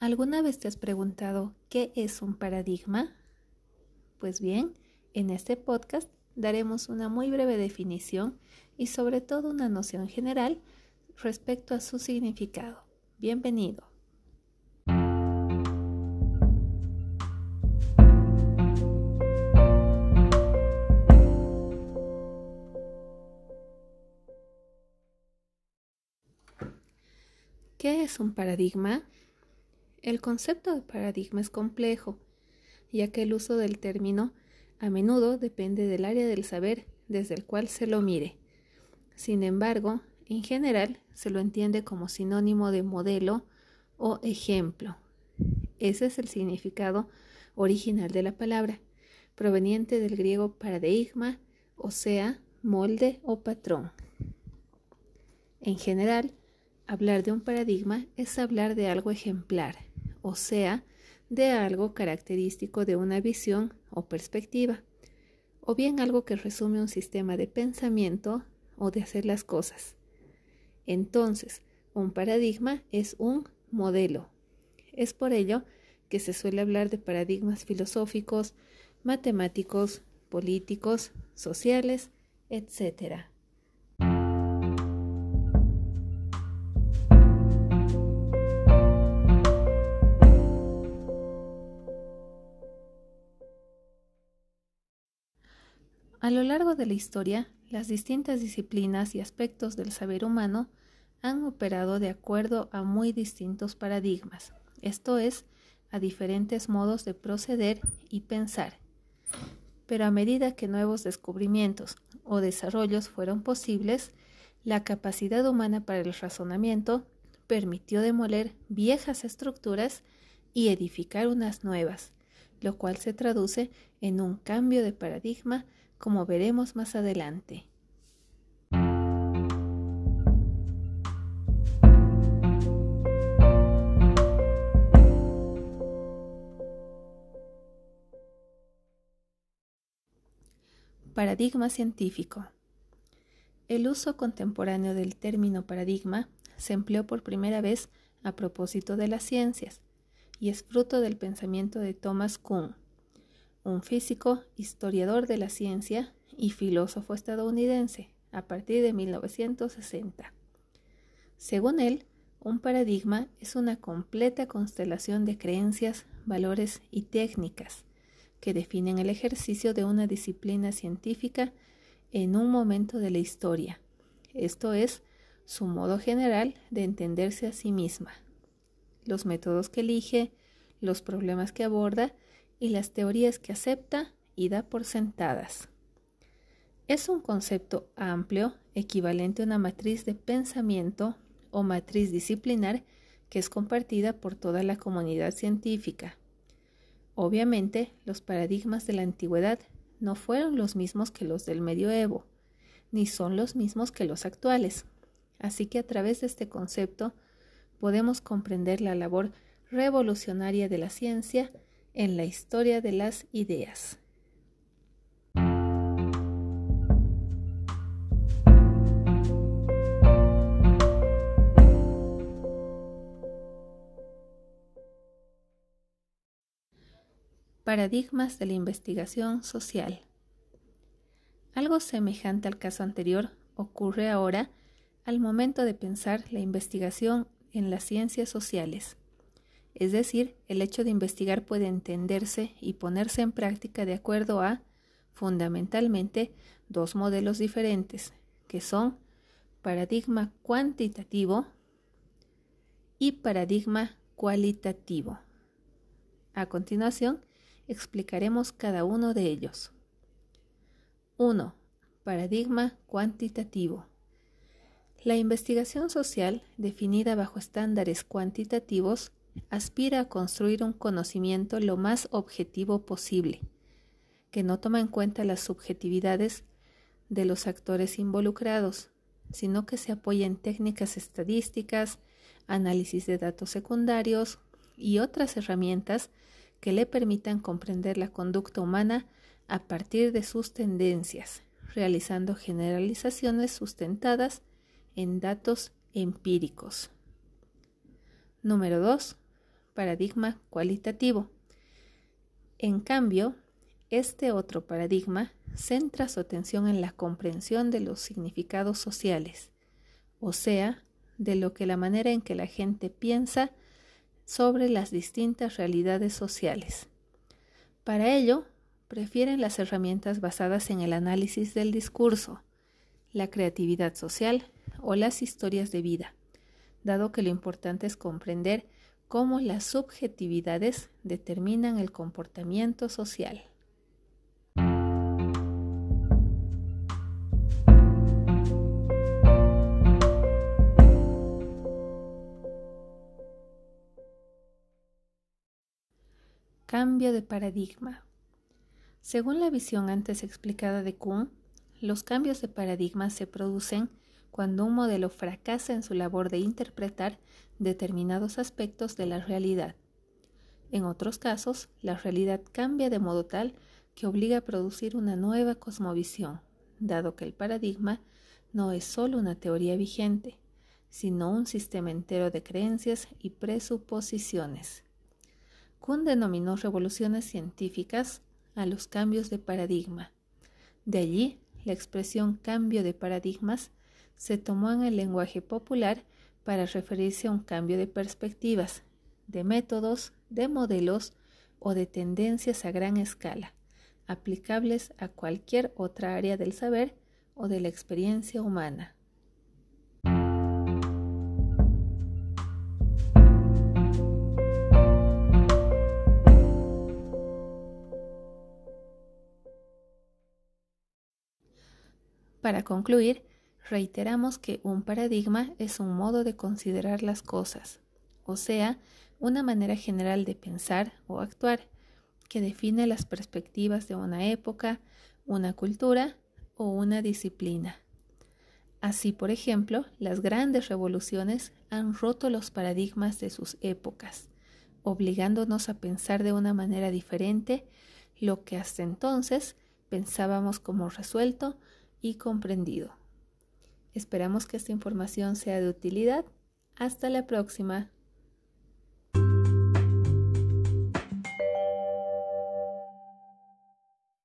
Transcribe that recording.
¿Alguna vez te has preguntado qué es un paradigma? Pues bien, en este podcast daremos una muy breve definición y sobre todo una noción general respecto a su significado. Bienvenido. ¿Qué es un paradigma? El concepto de paradigma es complejo, ya que el uso del término a menudo depende del área del saber desde el cual se lo mire. Sin embargo, en general se lo entiende como sinónimo de modelo o ejemplo. Ese es el significado original de la palabra, proveniente del griego paradigma, o sea, molde o patrón. En general, hablar de un paradigma es hablar de algo ejemplar, o sea, de algo característico de una visión o perspectiva, o bien algo que resume un sistema de pensamiento o de hacer las cosas. Entonces, un paradigma es un modelo. Es por ello que se suele hablar de paradigmas filosóficos, matemáticos, políticos, sociales, etc. A lo largo de la historia, las distintas disciplinas y aspectos del saber humano han operado de acuerdo a muy distintos paradigmas, esto es, a diferentes modos de proceder y pensar. Pero a medida que nuevos descubrimientos o desarrollos fueron posibles, la capacidad humana para el razonamiento permitió demoler viejas estructuras y edificar unas nuevas, lo cual se traduce en un cambio de paradigma como veremos más adelante. Paradigma científico. El uso contemporáneo del término paradigma se empleó por primera vez a propósito de las ciencias y es fruto del pensamiento de Thomas Kuhn un físico, historiador de la ciencia y filósofo estadounidense a partir de 1960. Según él, un paradigma es una completa constelación de creencias, valores y técnicas que definen el ejercicio de una disciplina científica en un momento de la historia, esto es, su modo general de entenderse a sí misma, los métodos que elige, los problemas que aborda y las teorías que acepta y da por sentadas. Es un concepto amplio, equivalente a una matriz de pensamiento o matriz disciplinar que es compartida por toda la comunidad científica. Obviamente, los paradigmas de la antigüedad no fueron los mismos que los del medioevo, ni son los mismos que los actuales. Así que a través de este concepto podemos comprender la labor revolucionaria de la ciencia en la historia de las ideas. Paradigmas de la investigación social. Algo semejante al caso anterior ocurre ahora al momento de pensar la investigación en las ciencias sociales. Es decir, el hecho de investigar puede entenderse y ponerse en práctica de acuerdo a, fundamentalmente, dos modelos diferentes, que son paradigma cuantitativo y paradigma cualitativo. A continuación, explicaremos cada uno de ellos. 1. Paradigma cuantitativo. La investigación social, definida bajo estándares cuantitativos, aspira a construir un conocimiento lo más objetivo posible, que no toma en cuenta las subjetividades de los actores involucrados, sino que se apoya en técnicas estadísticas, análisis de datos secundarios y otras herramientas que le permitan comprender la conducta humana a partir de sus tendencias, realizando generalizaciones sustentadas en datos empíricos. Número 2 paradigma cualitativo. En cambio, este otro paradigma centra su atención en la comprensión de los significados sociales, o sea, de lo que la manera en que la gente piensa sobre las distintas realidades sociales. Para ello, prefieren las herramientas basadas en el análisis del discurso, la creatividad social o las historias de vida, dado que lo importante es comprender cómo las subjetividades determinan el comportamiento social. Cambio de paradigma. Según la visión antes explicada de Kuhn, los cambios de paradigma se producen cuando un modelo fracasa en su labor de interpretar determinados aspectos de la realidad. En otros casos, la realidad cambia de modo tal que obliga a producir una nueva cosmovisión, dado que el paradigma no es solo una teoría vigente, sino un sistema entero de creencias y presuposiciones. Kuhn denominó revoluciones científicas a los cambios de paradigma. De allí, la expresión cambio de paradigmas se tomó en el lenguaje popular para referirse a un cambio de perspectivas, de métodos, de modelos o de tendencias a gran escala, aplicables a cualquier otra área del saber o de la experiencia humana. Para concluir, reiteramos que un paradigma es un modo de considerar las cosas, o sea, una manera general de pensar o actuar que define las perspectivas de una época, una cultura o una disciplina. Así, por ejemplo, las grandes revoluciones han roto los paradigmas de sus épocas, obligándonos a pensar de una manera diferente lo que hasta entonces pensábamos como resuelto y comprendido. Esperamos que esta información sea de utilidad. Hasta la próxima.